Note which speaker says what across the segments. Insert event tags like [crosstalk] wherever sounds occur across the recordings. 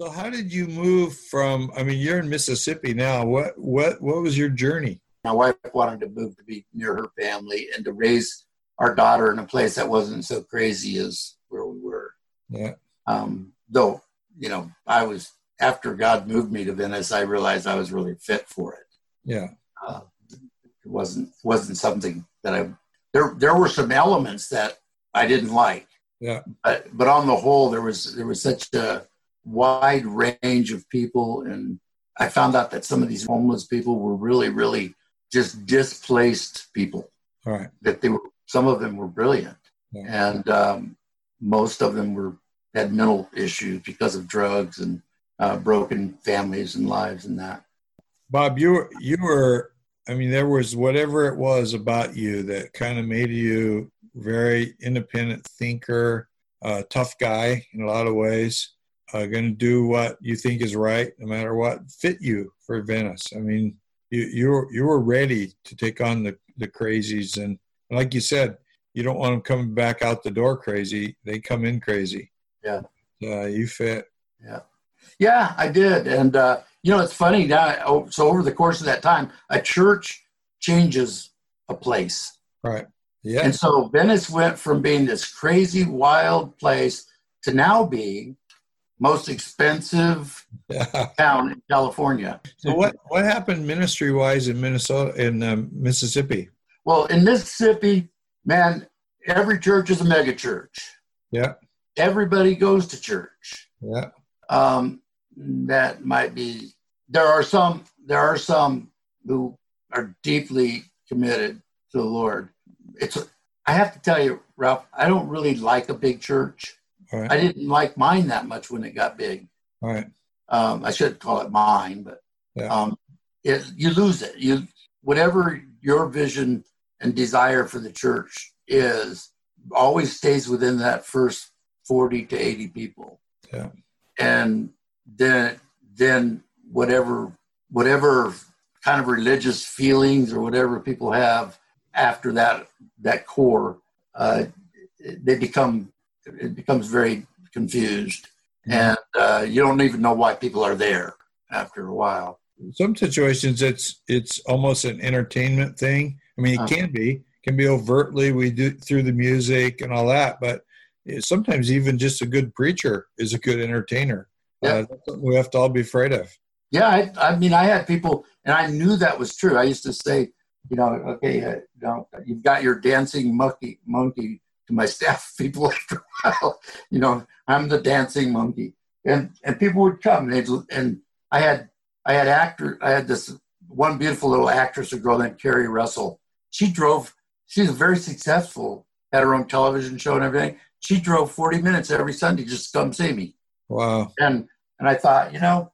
Speaker 1: So how did you move from I mean you're in Mississippi now. What what what was your journey?
Speaker 2: My wife wanted to move to be near her family and to raise our daughter in a place that wasn't so crazy as where we were.
Speaker 1: Yeah.
Speaker 2: Um, though, you know, I was after God moved me to Venice, I realized I was really fit for it.
Speaker 1: Yeah.
Speaker 2: Uh, it wasn't wasn't something that I there there were some elements that I didn't like.
Speaker 1: Yeah.
Speaker 2: But but on the whole there was there was such a wide range of people and I found out that some of these homeless people were really really just displaced people.
Speaker 1: All right.
Speaker 2: That they were some of them were brilliant
Speaker 1: Yeah.
Speaker 2: and um, most of them were had mental issues because of drugs and uh, broken families and lives and that.
Speaker 1: Bob, you were you were I mean there was whatever it was about you that kind of made you very independent thinker, uh, tough guy in a lot of ways. Uh, going to do what you think is right, no matter what. Fit you for Venice. I mean, you you were you were ready to take on the the crazies, and like you said, you don't want them coming back out the door crazy. They come in crazy.
Speaker 2: Yeah.
Speaker 1: Uh, you fit.
Speaker 2: Yeah, Yeah, I did, and uh, you know it's funny now. oh, So over the course of that time, a church changes a place,
Speaker 1: Right. Yeah.
Speaker 2: and so Venice went from being this crazy, wild place to now being most expensive [laughs] town in California.
Speaker 1: So what what happened ministry wise in Minnesota in um, Mississippi?
Speaker 2: Well, in Mississippi, man, every church is a mega church.
Speaker 1: Yeah,
Speaker 2: Everybody goes to church.
Speaker 1: yeah,
Speaker 2: um, that might be there are some there are some who are deeply committed to the lord it's i have to tell you ralph i don't really like a big church
Speaker 1: all right,
Speaker 2: i didn't like mine that much when it got big.
Speaker 1: All right,
Speaker 2: um, i should call it mine but
Speaker 1: Yeah.
Speaker 2: um, it, you lose it. You whatever your vision and desire for the church is always stays within that first 40 to 80 people.
Speaker 1: Yeah.
Speaker 2: and then then whatever whatever kind of religious feelings or whatever people have after that that core uh, they become it becomes very confused and uh, you don't even know why people are there after a while
Speaker 1: Some situations it's it's almost an entertainment thing. I mean, it
Speaker 2: Uh-huh.
Speaker 1: can be can be overtly we do through the music and all that, but sometimes even just a good preacher is a good entertainer.
Speaker 2: Yeah.
Speaker 1: Uh, that's something we have to all be afraid of.
Speaker 2: Yeah, I, I mean, I had people, and I knew that was true. I used to say, you know, okay, uh, you know, you've got your dancing monkey, monkey to my staff [laughs] people after a while. You know, I'm the dancing monkey, and and people would come, and, they'd, and I had I had actor, I had this one beautiful little actress, a girl named Keri Russell. She drove. She's very successful, had her own television show and everything. She drove 40 minutes every Sunday just to come see me
Speaker 1: Wow.
Speaker 2: and and I thought, you know,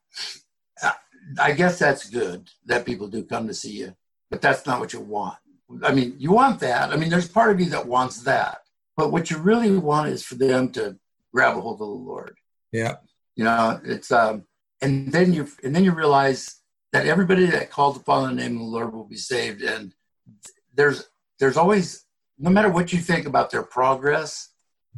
Speaker 2: I guess that's good that people do come to see you, but that's not what you want. I mean, you want that. I mean, there's part of you that wants that, but what you really want is for them to grab a hold of the Lord.
Speaker 1: Yeah.
Speaker 2: You know, it's um, and then you and then you realize that everybody that calls upon the name of the Lord will be saved, and there's there's always no matter what you think about their progress,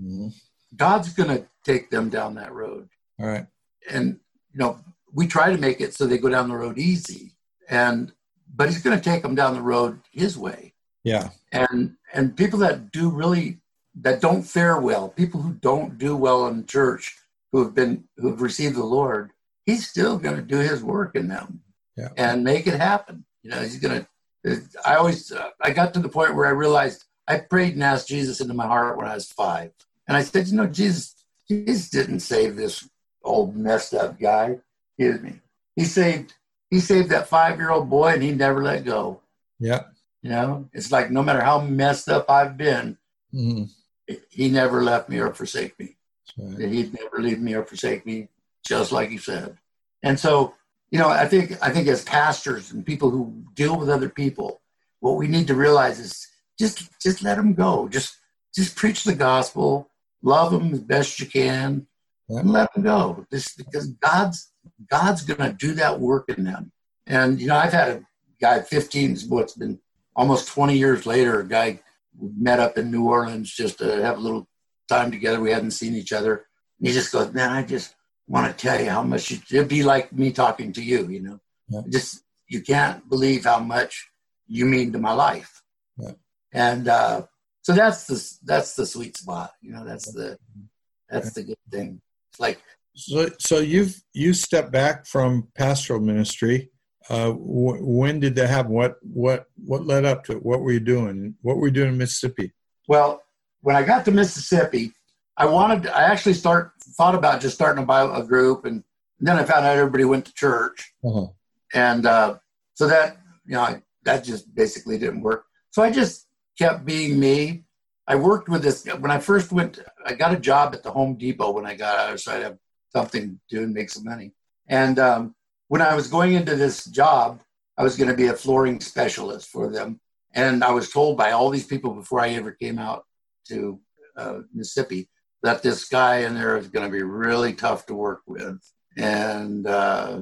Speaker 1: Mhm.
Speaker 2: God's going to take them down that road
Speaker 1: All right.
Speaker 2: and you know we try to make it so they go down the road easy and but he's going to take them down the road his way
Speaker 1: Yeah.
Speaker 2: and and people that do really that don't fare well people who don't do well in church who have been who have received the lord he's still going to do his work in them
Speaker 1: Yeah.
Speaker 2: and make it happen you know he's going to i always uh, i got to the point where i realized i prayed and asked jesus into my heart when i was five and i said you know jesus jesus didn't save this old messed up guy excuse me he saved he saved that five year old boy and he never let go
Speaker 1: Yeah.
Speaker 2: you know it's like no matter how messed up i've been
Speaker 1: Mhm.
Speaker 2: He never left me or forsake me.
Speaker 1: Right.
Speaker 2: He'd never leave me or forsake me, just like he said. And so, you know, I think I think as pastors and people who deal with other people, what we need to realize is just just let them go. Just just preach the gospel, love them as best you can,
Speaker 1: Yeah.
Speaker 2: and let them go. This because God's God's gonna do that work in them. And you know, I've had a guy 15, what's been almost 20 years later, a guy met up in New Orleans just to have a little time together. We hadn't seen each other. And he just goes, Man, I just want to tell you how much you, it'd be like me talking to you, you know.
Speaker 1: Yeah.
Speaker 2: Just you can't believe how much you mean to my life.
Speaker 1: Yeah.
Speaker 2: And uh, so that's the that's the sweet spot, you know. That's the that's the good thing. It's like
Speaker 1: So, so you've you stepped back from pastoral ministry. Uh, wh- when did that happen? What what what led up to it? What were you doing? What were you doing in Mississippi?
Speaker 2: Well, when I got to Mississippi, I wanted. I actually start thought about just starting a Bible group, and then I found out everybody went to church,
Speaker 1: Uh-huh.
Speaker 2: and uh, so that you know I, that just basically didn't work. So I just kept being me. I worked with this when I first went. I got a job at the Home Depot when I got out, so I'd have something to do and make some money. And um, when I was going into this job, I was going to be a flooring specialist for them. And I was told by all these people before I ever came out to uh, Mississippi that this guy in there is going to be really tough to work with, and uh,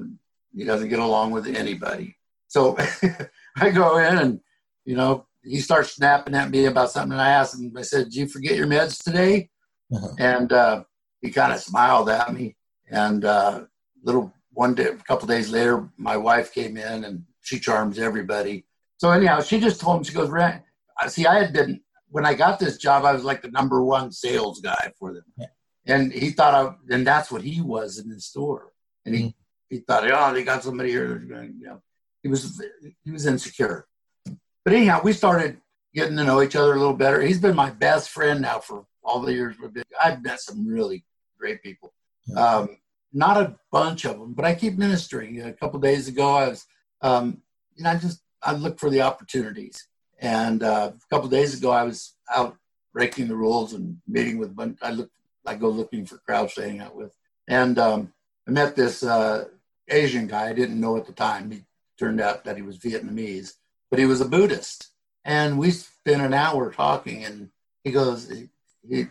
Speaker 2: he doesn't get along with anybody. So [laughs] I go in, and you know, he starts snapping at me about something, and I asked him. I said, "Did you forget your meds today?"
Speaker 1: Uh-huh.
Speaker 2: And uh, he kind of smiled at me. And uh, little one day, a couple days later, my wife came in, and she charms everybody. So anyhow, she just told him, she goes, "Ran- I see, I had been when I got this job, I was like the number one sales guy for them.
Speaker 1: Yeah.
Speaker 2: And he thought, I, and that's what he was in the store. And he, he thought, oh, they got somebody here. that's gonna," You know, he was he was insecure. But anyhow, we started getting to know each other a little better. He's been my best friend now for all the years we've been. I've met some really great people.
Speaker 1: Yeah.
Speaker 2: Um, not a bunch of them, but I keep ministering. A couple days ago, I was, um, you know, I just I look for the opportunities. And uh, a couple days ago, I was out breaking the rules and meeting with. bunch- I look, I go looking for crowds to hang out with, and um, I met this uh, Asian guy. I didn't know at the time. He turned out that he was Vietnamese, but he was a Buddhist. And we spent an hour talking, and he goes, he, he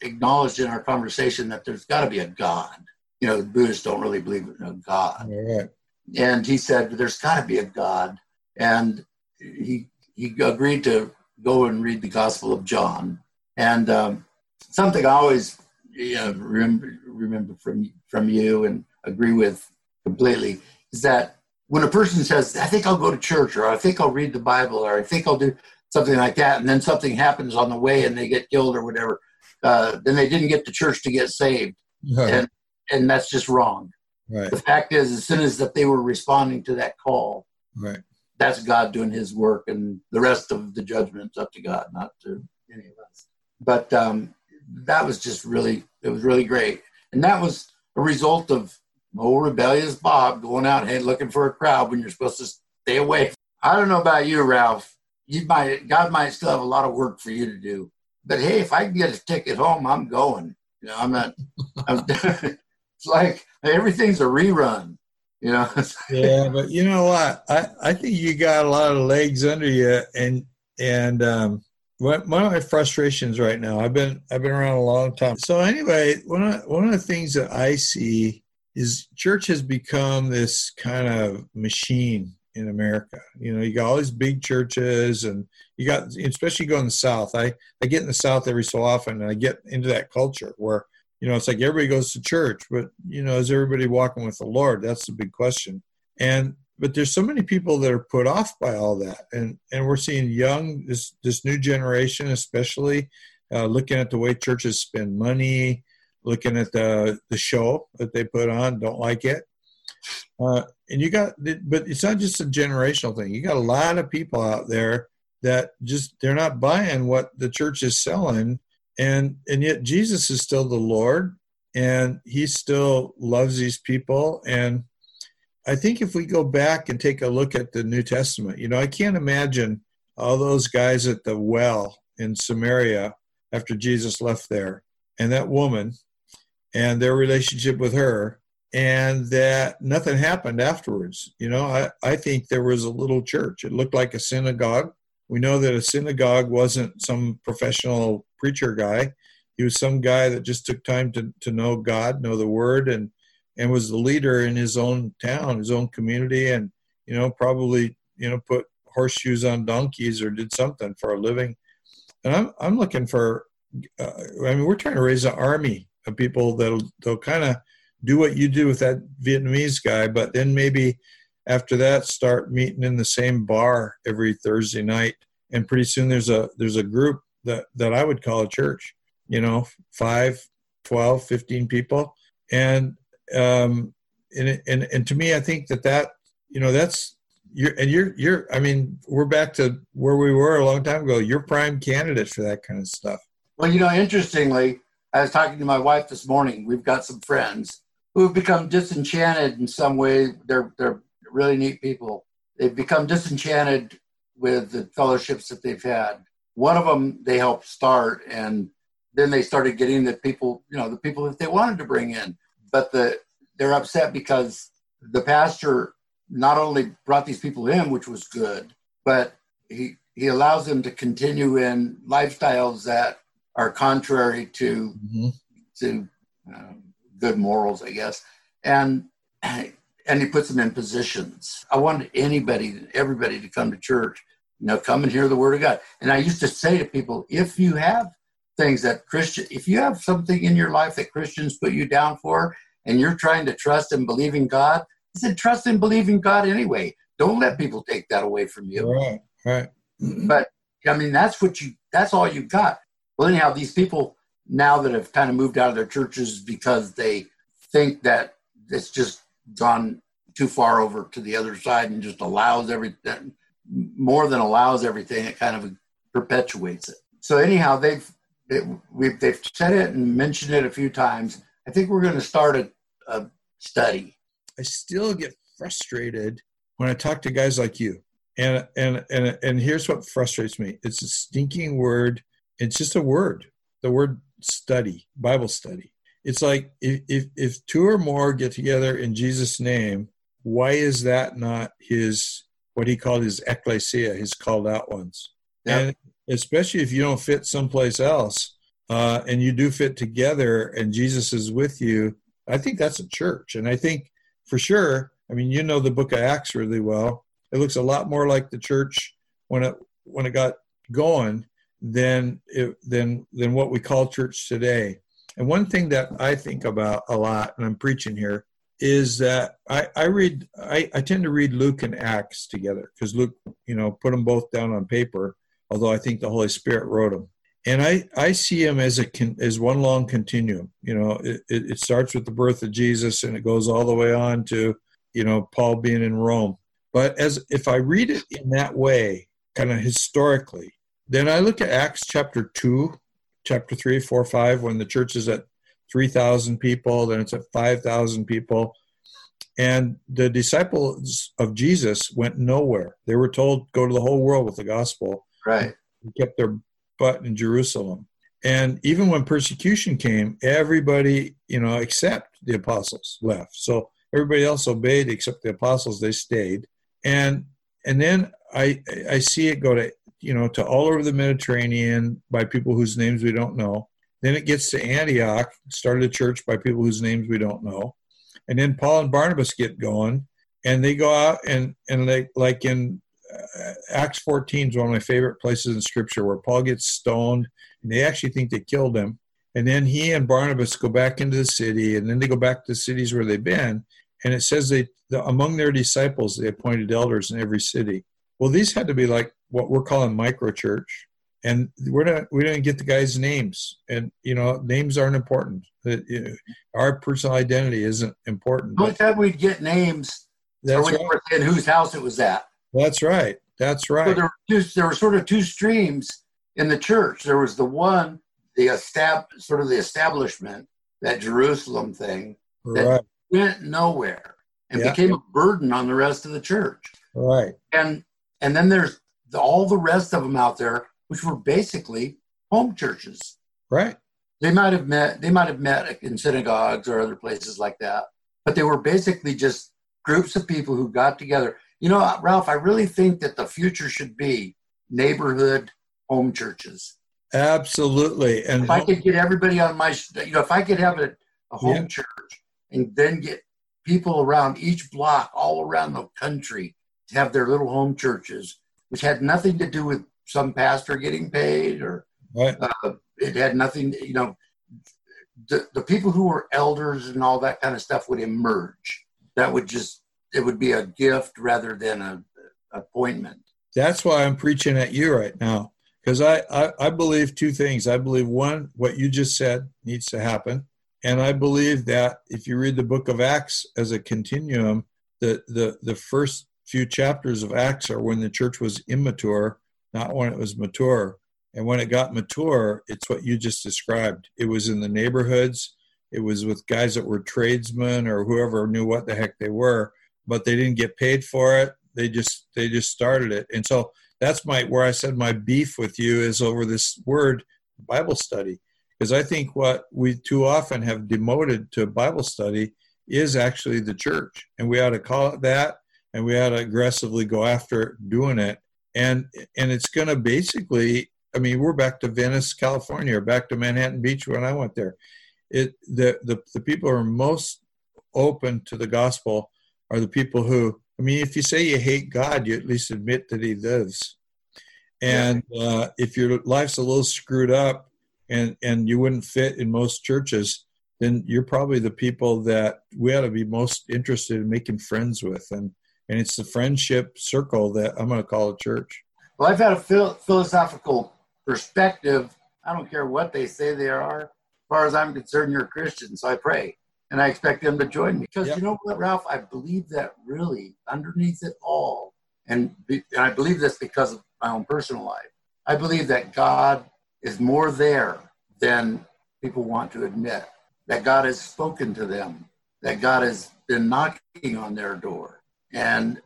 Speaker 2: acknowledged in our conversation that there's got to be a God. You know, Buddhists don't really believe in a God
Speaker 1: right.
Speaker 2: and he said there's got to be a god and he he agreed to go and read the gospel of john and um, something i always you know, remember, remember from from you and agree with completely is that when a person says i think i'll go to church or i think i'll read the bible or i think i'll do something like that and then something happens on the way and they get killed or whatever uh, then they didn't get to church to get saved
Speaker 1: Right.
Speaker 2: and and that's just wrong
Speaker 1: Right.
Speaker 2: the fact is, as soon as that they were responding to that call,
Speaker 1: Right.
Speaker 2: that's God doing His work, and the rest of the judgment's up to God, not to any of us. But um, that was just really, it was really great, and that was a result of old rebellious Bob going out and looking for a crowd when you're supposed to stay away. I don't know about you, Ralph. You might, God might still have a lot of work for you to do, but hey, if I can get a ticket home, I'm going. You know, I'm not. I'm, [laughs] it's like everything's a rerun. You know, [laughs]
Speaker 1: yeah, but you know what? I, I think you got a lot of legs under you, and and um, one of my frustrations right now. I've been I've been around a long time. So anyway, one of one of the things that I see is church has become this kind of machine in America. You know, you got all these big churches, and you got especially going in the South. I I get in the South every so often, and I get into that culture where you know it's like everybody goes to church but you know is everybody walking with the lord that's the big question and but there's so many people that are put off by all that and and we're seeing young this this new generation especially uh, looking at the way churches spend money looking at the the show that they put on don't like it uh, and you got but it's not just a generational thing. You got a lot of people out there that just they're not buying what the church is selling. And and yet jesus is still the lord and he still loves these people. And i think if we go back and take a look at the new testament you know i can't imagine all those guys at the well in samaria after Jesus left there, and that woman, and their relationship with her, and that nothing happened afterwards. You know, I, I think there was a little church. It looked like a synagogue. We know that a synagogue wasn't some professional preacher guy. He was some guy that just took time to, to know God, know the word, and and was the leader in his own town, his own community, and you know, probably, you know, put horseshoes on donkeys or did something for a living. And I'm I'm looking for uh, I mean, we're trying to raise an army of people that'll they'll kind of do what you do with that Vietnamese guy, but then maybe after that start meeting in the same bar every Thursday night. And pretty soon there's a there's a group that, that I would call a church, you know, 5, 12, 15 people. And um and and and to me I think that that you know that's you're and you're you're I mean we're back to where we were a long time ago. You're prime candidate for that kind of stuff.
Speaker 2: Well, you know, interestingly, I was talking to my wife this morning. We've got some friends who have become disenchanted in some way. They're they're really neat people. They've become disenchanted with the fellowships that they've had. One of them they helped start, and then they started getting the people, you know, the people that they wanted to bring in. But the they're upset because the pastor not only brought these people in, which was good, but he he allows them to continue in lifestyles that are contrary to mm-hmm. to um, good morals, I guess. And [clears throat] and he puts them in positions. I wanted anybody, everybody to come to church. You know, come and hear the word of God. And I used to say to people, if you have things that Christian, if you have something in your life that Christians put you down for, and you're trying to trust and believe in God, I said, trust and believe in God anyway. Don't let people take that away from you.
Speaker 1: Right, right.
Speaker 2: But I mean, that's what you, that's all you got. Well, anyhow, these people now that have kind of moved out of their churches because they think that it's just gone too far over to the other side and just allows everything more than allows everything it kind of perpetuates it. So anyhow they've they, we've they've said it and mentioned it a few times. I think we're going to start a, a study.
Speaker 1: I still get frustrated when i talk to guys like you. And and and and here's what frustrates me. It's a stinking word. It's just a word. The word study, Bible study. It's like if, if, if two or more get together in Jesus' name, why is that not his, what he called his ecclesia, his called out ones? Yep. And especially if you don't fit someplace else uh, and you do fit together and Jesus is with you, I think that's a church. And I think for sure, I mean, you know the book of Acts really well. It looks a lot more like the church when it when it got going than than than what we call church today. And one thing that I think about a lot, and I'm preaching here, is that I, I read I, I tend to read Luke and Acts together because Luke, you know, put them both down on paper. Although I think the Holy Spirit wrote them, and I I see them as a as one long continuum. You know, it, it starts with the birth of Jesus and it goes all the way on to you know Paul being in Rome. But as if I read it in that way, kind of historically, then I look at Acts chapter 2, chapter 3, 4, 5, when the church is at 3,000 people, then it's at 5,000 people. And the disciples of Jesus went nowhere. They were told, go to the whole world with the gospel.
Speaker 2: Right.
Speaker 1: They kept their butt in Jerusalem. And even when persecution came, everybody, you know, except the apostles left. So everybody else obeyed except the apostles, they stayed. And and then I I see it go to you know, to all over the Mediterranean by people whose names we don't know. Then it gets to Antioch, started a church by people whose names we don't know. And then Paul and Barnabas get going, and they go out and and they like in uh, Acts 14 is one of my favorite places in Scripture where Paul gets stoned, and they actually think they killed him. And then he and Barnabas go back into the city, and then they go back to the cities where they've been. And it says they the, among their disciples they appointed elders in every city. Well, these had to be like what we're calling micro church, and we're not we don't get the guys' names, and you know names aren't important. Uh, our personal identity isn't important.
Speaker 2: Only time we'd get names. That's right. And whose house it was at.
Speaker 1: That's right. That's right.
Speaker 2: So there, were two, there were sort of two streams in the church. There was the one, the estab- sort of the establishment, that Jerusalem thing that right. went nowhere and yeah. became a burden on the rest of the church.
Speaker 1: Right.
Speaker 2: And and then there's the, all the rest of them out there, which were basically home churches.
Speaker 1: Right.
Speaker 2: They might have met. They might have met in synagogues or other places like that, but they were basically just groups of people who got together. You know, Ralph, I really think that the future should be neighborhood home churches.
Speaker 1: Absolutely.
Speaker 2: And if I could get everybody on my, you know, if I could have a, a home yeah. church and then get people around each block, all around the country, to have their little home churches, which had nothing to do with some pastor getting paid or
Speaker 1: right.
Speaker 2: uh, it had nothing, you know, the, the people who were elders and all that kind of stuff would emerge. That would just, it would be a gift rather than a, a appointment.
Speaker 1: That's why I'm preaching at you right now because I, I, I believe two things. I believe one, what you just said needs to happen, and I believe that if you read the book of Acts as a continuum, the the the first few chapters of Acts are when the church was immature, not when it was mature. And when it got mature, it's what you just described. It was in the neighborhoods. It was with guys that were tradesmen or whoever knew what the heck they were, but they didn't get paid for it. They just they just started it. And so that's my where I said my beef with you is over this word Bible study because I think what we too often have demoted to Bible study is actually the church, and we ought to call it that, and we ought to aggressively go after doing it, and and it's going to basically, I mean, we're back to Venice, California, or back to Manhattan Beach when I went there. It the the the people who are most open to the gospel are the people who I mean, if you say you hate God, you at least admit that He lives. And uh, if your life's a little screwed up and, and you wouldn't fit in most churches, then you're probably the people that we ought to be most interested in making friends with. And, and it's the friendship circle that I'm going to call a church.
Speaker 2: Well, I've had a phil- philosophical perspective. I don't care what they say they are. As far as I'm concerned, you're a Christian, so I pray and I expect them to join me. Because yep. you know what, Ralph, I believe that really underneath it all, and, be, and I believe this because of my own personal life. I believe that God is more there than people want to admit. That God has spoken to them. That God has been knocking on their door, and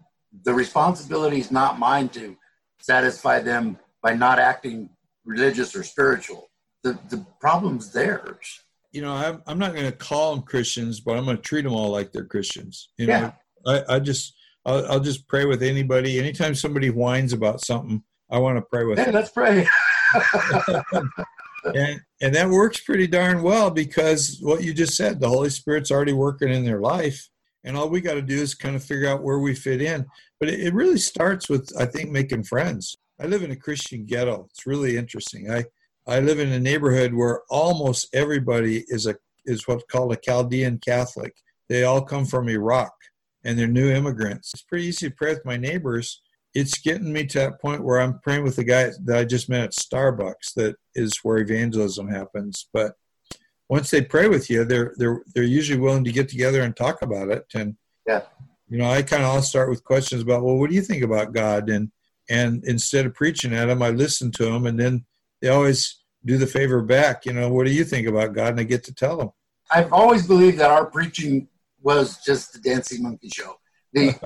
Speaker 2: the responsibility is not mine to satisfy them by not acting religious or spiritual. The the problem's theirs
Speaker 1: you know, I'm, I'm not going to call them Christians, but I'm going to treat them all like they're Christians. You
Speaker 2: know,
Speaker 1: yeah. I, I just, I'll, I'll, just pray with anybody. Anytime somebody whines about something, I want to pray with
Speaker 2: hey,
Speaker 1: them.
Speaker 2: let's pray. [laughs]
Speaker 1: and, and that works pretty darn well because what you just said, the Holy Spirit's already working in their life. And all we got to do is kind of figure out where we fit in. But it, it really starts with, I think, making friends. I live in a Christian ghetto. It's really interesting. I, I live in a neighborhood where almost everybody is a is what's called a Chaldean Catholic. They all come from Iraq and they're new immigrants. It's pretty easy to pray with my neighbors. It's getting me to that point where I'm praying with the guy that I just met at Starbucks. That is where evangelism happens. But once they pray with you, they're they're they're usually willing to get together and talk about it. And
Speaker 2: yeah,
Speaker 1: you know, I kind of all start with questions about, well, what do you think about God? And and instead of preaching at them, I listen to them, and then they always do the favor back. You know, what do you think about God? And I get to tell them.
Speaker 2: I've always believed that our preaching was just the dancing monkey show. The,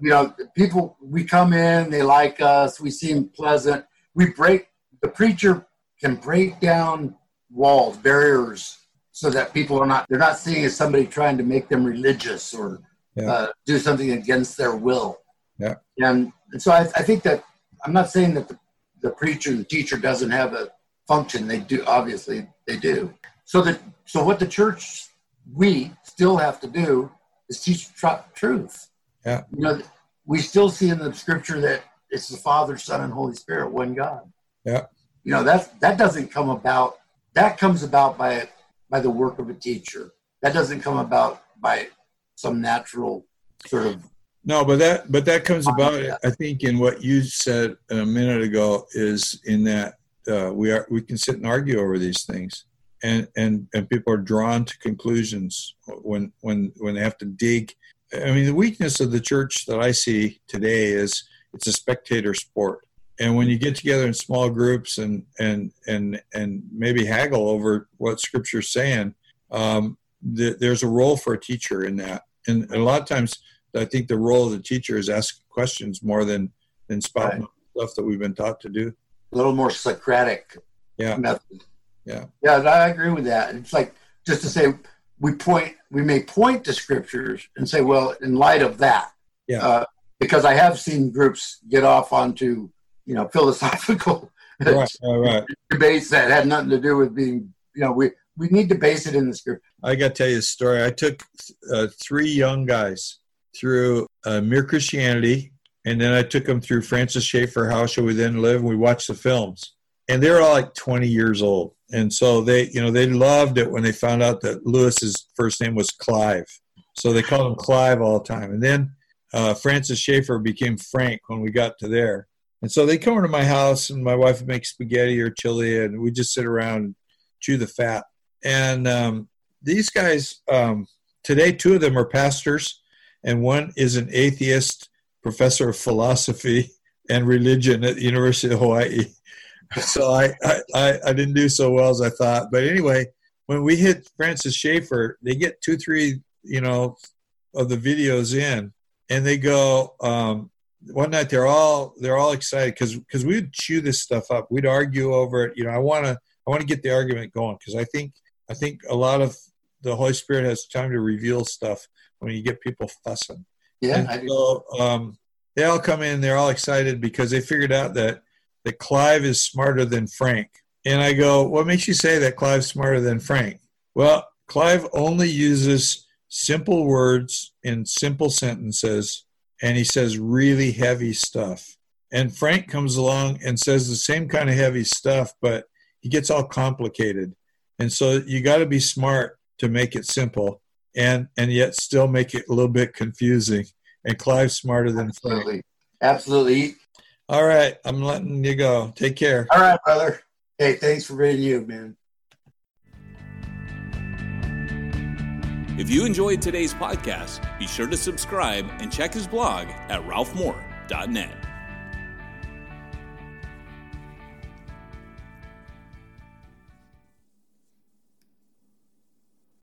Speaker 2: you know, people we come in, they like us, we seem pleasant. We break the preacher can break down walls, barriers, so that people are not they're not seeing as somebody trying to make them religious or yeah. uh, do something against their will.
Speaker 1: Yeah,
Speaker 2: and, and so I, I think that I'm not saying that the, the preacher, the teacher doesn't have a function. They do, obviously, they do. So that so what the church we still have to do is teach tr- truth.
Speaker 1: Yeah.
Speaker 2: You know, we still see in the scripture that it's the Father, Son, and Holy Spirit, one God.
Speaker 1: Yeah.
Speaker 2: You know that that doesn't come about. That comes about by by the work of a teacher. That doesn't come about by some natural sort of
Speaker 1: no, but that but that comes about. I think in what you said a minute ago is in that uh, we are we can sit and argue over these things, and and and people are drawn to conclusions when when when they have to dig. I mean, the weakness of the church that I see today is it's a spectator sport, and when you get together in small groups and and and and maybe haggle over what Scripture's saying, um, th- there's a role for a teacher in that, and, a lot of times I think the role of the teacher is ask questions more than than spouting right. stuff that we've been taught to do
Speaker 2: a little more Socratic
Speaker 1: Yeah.
Speaker 2: method.
Speaker 1: Yeah.
Speaker 2: Yeah, I agree with that. It's like just to say we point, we may point to scriptures and say, well, in light of that,
Speaker 1: Yeah.
Speaker 2: uh, because I have seen groups get off onto you know philosophical
Speaker 1: Right, right, right. [laughs]
Speaker 2: debates that had nothing to do with being, you know, we we need to base it in the script.
Speaker 1: I got to tell you a story. I took uh, three young guys through uh, Mere Christianity, and then I took them through Francis Schaeffer, How Shall We Then Live? And we watched the films. And they were all like 20 years old. And so they, you know, they loved it when they found out that Lewis's first name was Clive. So they called him Clive all the time. And then uh, Francis Schaeffer became Frank when we got to there. And so they come over to my house, and my wife would make spaghetti or chili, and we just sit around and chew the fat. And um, these guys, um, today, two of them are pastors, and one is an atheist professor of philosophy and religion at the University of Hawaii. [laughs] So I, I, I didn't do so well as I thought. But anyway, when we hit Francis Schaeffer, they get two, three, you know, of the videos in, and they go. Um, one night they're all they're all excited because because we would chew this stuff up. We'd argue over it. You know, I want to I want to get the argument going because I think I think a lot of the Holy Spirit has time to reveal stuff when you get people fussing.
Speaker 2: Yeah, I
Speaker 1: And
Speaker 2: do.
Speaker 1: so um, they all come in, they're all excited because they figured out that, that Clive is smarter than Frank. And I go, What makes you say that Clive's smarter than Frank? Well, Clive only uses simple words in simple sentences, and he says really heavy stuff. And Frank comes along and says the same kind of heavy stuff, but he gets all complicated. And so you got to be smart to make it simple and and yet still make it a little bit confusing. And Clive's smarter than Frank.
Speaker 2: Absolutely. Absolutely.
Speaker 1: All right, I'm letting you go. Take care.
Speaker 2: All right, brother. Hey, thanks for being you, man.
Speaker 3: If you enjoyed today's podcast, be sure to subscribe and check his blog at ralphmoore.net.